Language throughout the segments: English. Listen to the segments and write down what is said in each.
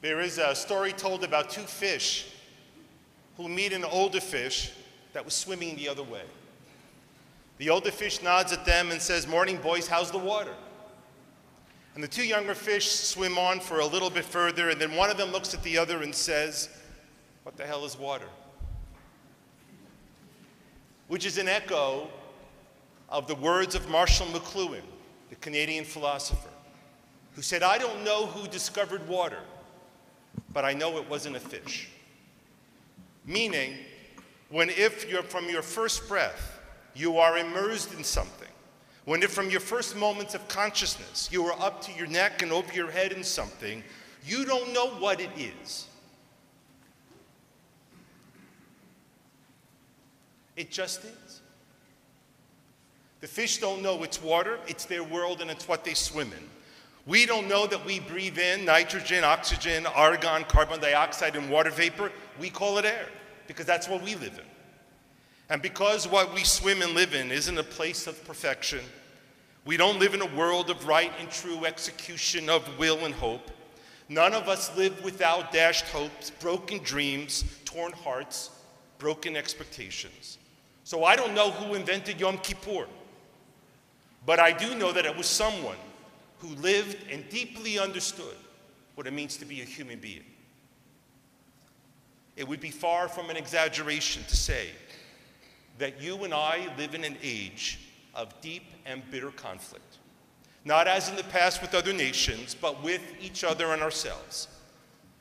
There is a story told about two fish who meet an older fish that was swimming the other way. The older fish nods at them and says, Morning, boys, how's the water? And the two younger fish swim on for a little bit further, and then one of them looks at the other and says, What the hell is water? Which is an echo of the words of Marshall McLuhan, the Canadian philosopher, who said, I don't know who discovered water, but I know it wasn't a fish. Meaning, when if you're from your first breath, you are immersed in something, when if from your first moments of consciousness, you are up to your neck and over your head in something, you don't know what it is. It just is. The fish don't know it's water, it's their world, and it's what they swim in. We don't know that we breathe in nitrogen, oxygen, argon, carbon dioxide, and water vapor. We call it air because that's what we live in. And because what we swim and live in isn't a place of perfection, we don't live in a world of right and true execution of will and hope. None of us live without dashed hopes, broken dreams, torn hearts, broken expectations. So I don't know who invented Yom Kippur. But I do know that it was someone who lived and deeply understood what it means to be a human being. It would be far from an exaggeration to say that you and I live in an age of deep and bitter conflict. Not as in the past with other nations, but with each other and ourselves.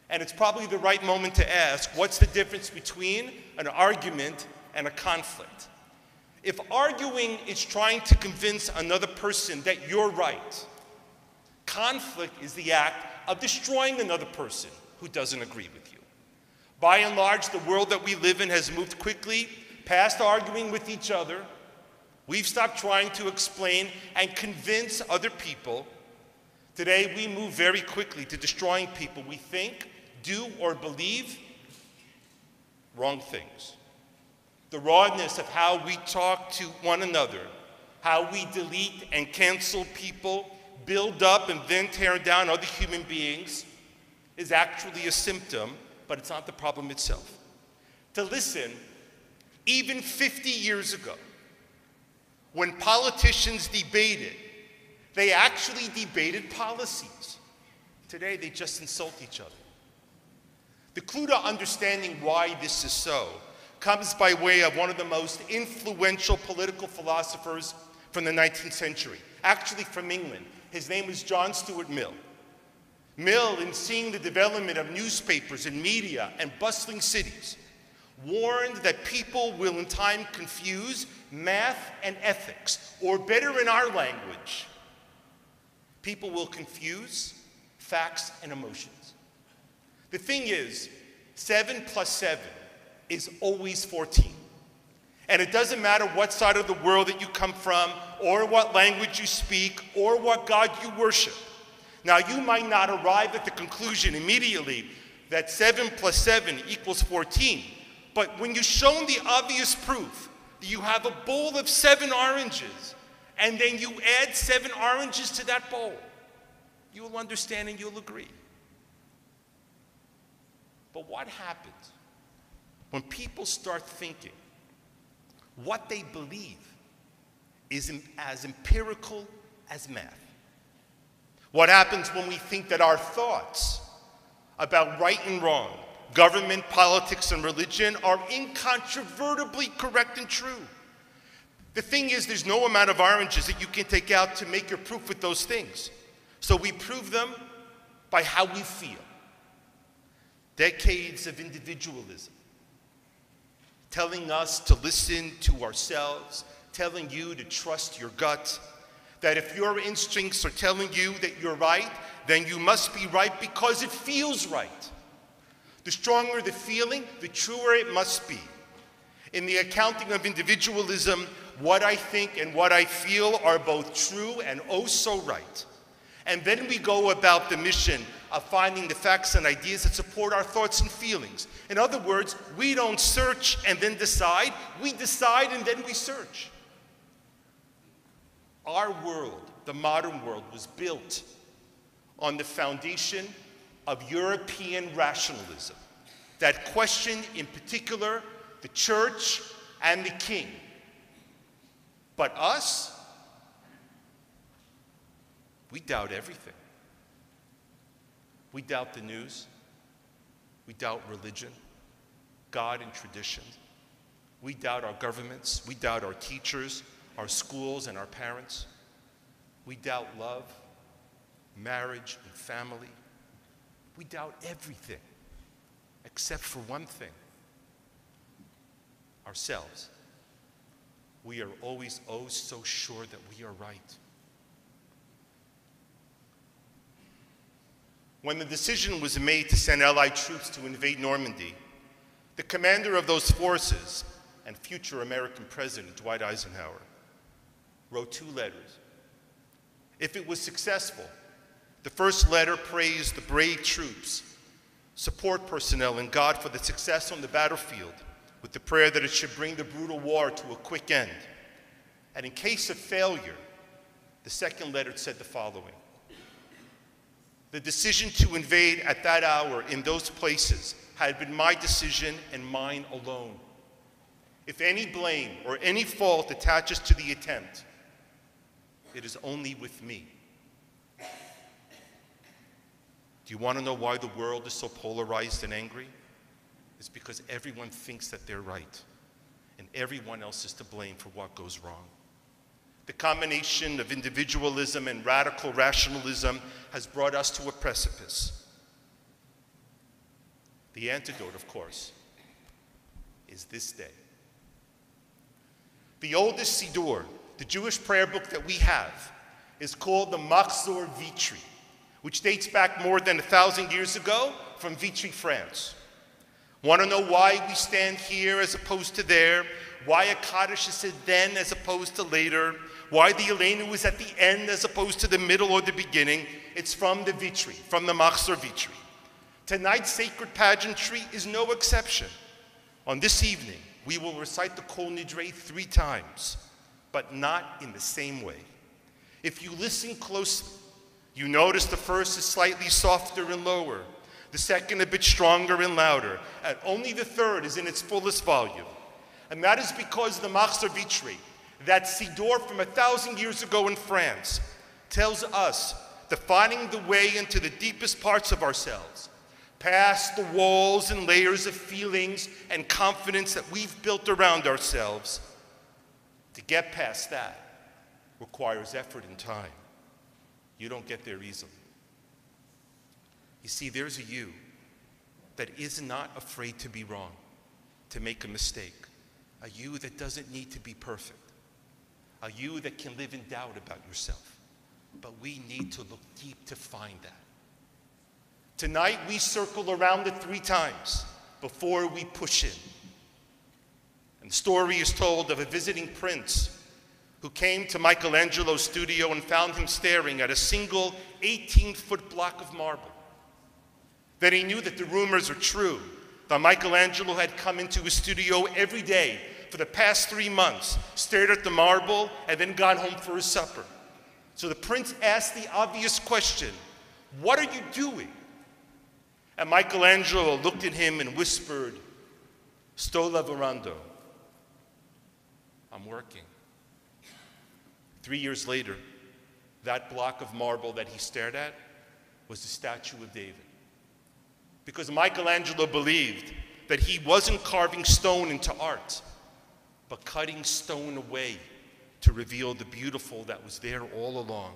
And it's probably the right moment to ask what's the difference between an argument and a conflict? If arguing is trying to convince another person that you're right, conflict is the act of destroying another person who doesn't agree with you. By and large, the world that we live in has moved quickly past arguing with each other. We've stopped trying to explain and convince other people. Today, we move very quickly to destroying people we think, do, or believe wrong things the rawness of how we talk to one another, how we delete and cancel people, build up and then tear down other human beings, is actually a symptom, but it's not the problem itself. To listen, even 50 years ago, when politicians debated, they actually debated policies. Today, they just insult each other. The clue to understanding why this is so comes by way of one of the most influential political philosophers from the 19th century, actually from England. His name was John Stuart Mill. Mill, in seeing the development of newspapers and media and bustling cities, warned that people will in time confuse math and ethics, or better in our language, people will confuse facts and emotions. The thing is, 7 plus 7 is always 14. And it doesn't matter what side of the world that you come from, or what language you speak, or what God you worship. Now, you might not arrive at the conclusion immediately that 7 plus 7 equals 14, but when you're shown the obvious proof that you have a bowl of seven oranges, and then you add seven oranges to that bowl, you'll understand and you'll agree. But what happens when people start thinking what they believe is as empirical as math. What happens when we think that our thoughts about right and wrong, government, politics, and religion are incontrovertibly correct and true? The thing is, there's no amount of oranges that you can take out to make your proof with those things. So we prove them by how we feel. Decades of individualism telling us to listen to ourselves, telling you to trust your gut. That if your instincts are telling you that you're right, then you must be right because it feels right. The stronger the feeling, the truer it must be. In the accounting of individualism, what I think and what I feel are both true and oh so right. And then we go about the mission of finding the facts and ideas that support our thoughts and feelings. In other words, we don't search and then decide, we decide and then we search. Our world, the modern world, was built on the foundation of European rationalism that questioned, in particular, the church and the king. But us, we doubt everything. We doubt the news. We doubt religion, God, and tradition. We doubt our governments. We doubt our teachers, our schools, and our parents. We doubt love, marriage, and family. We doubt everything except for one thing ourselves. We are always oh so sure that we are right. When the decision was made to send Allied troops to invade Normandy, the commander of those forces and future American President Dwight Eisenhower wrote two letters. If it was successful, the first letter praised the brave troops, support personnel, and God for the success on the battlefield, with the prayer that it should bring the brutal war to a quick end. And in case of failure, the second letter said the following The decision to invade at that hour in those places had been my decision and mine alone. If any blame or any fault attaches to the attempt, it is only with me. Do you want to know why the world is so polarized and angry? It's because everyone thinks that they're right, and everyone else is to blame for what goes wrong. The combination of individualism and radical rationalism has brought us to a precipice. The antidote, of course, is this day. The oldest Siddur, the Jewish prayer book that we have, is called the Machzor Vitry which dates back more than a thousand years ago from Vitry, France. Want to know why we stand here as opposed to there? Why a Kaddish is said then as opposed to later? Why the Aleinu is at the end as opposed to the middle or the beginning? It's from the Vitry, from the Machzor Vitry. Tonight's sacred pageantry is no exception. On this evening, we will recite the Kol Nidre three times, but not in the same way. If you listen closely, you notice the first is slightly softer and lower, the second a bit stronger and louder, and only the third is in its fullest volume. And that is because the Machzor Vitry, that Siddur from a thousand years ago in France, tells us that finding the way into the deepest parts of ourselves, past the walls and layers of feelings and confidence that we've built around ourselves. To get past that requires effort and time. You don't get there easily. You see, there's a you that is not afraid to be wrong, to make a mistake, a you that doesn't need to be perfect, a you that can live in doubt about yourself. But we need to look deep to find that. Tonight, we circle around it three times before we push in. And the story is told of a visiting prince who came to Michelangelo's studio and found him staring at a single 18 foot block of marble. Then he knew that the rumors are true, that Michelangelo had come into his studio every day for the past three months, stared at the marble, and then got home for his supper. So the prince asked the obvious question What are you doing? And Michelangelo looked at him and whispered, Sto lavorando. I'm working. Three years later, that block of marble that he stared at was the statue of David. Because Michelangelo believed that he wasn't carving stone into art, but cutting stone away to reveal the beautiful that was there all along.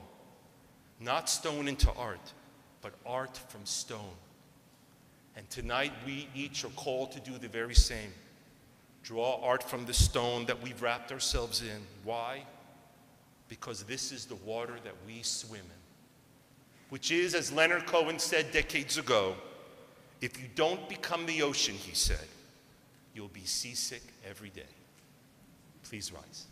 Not stone into art, but art from stone. And tonight we each are called to do the very same. Draw art from the stone that we've wrapped ourselves in. Why? because this is the water that we swim in. Which is, as Leonard Cohen said decades ago, if you don't become the ocean, he said, you'll be seasick every day. Please rise.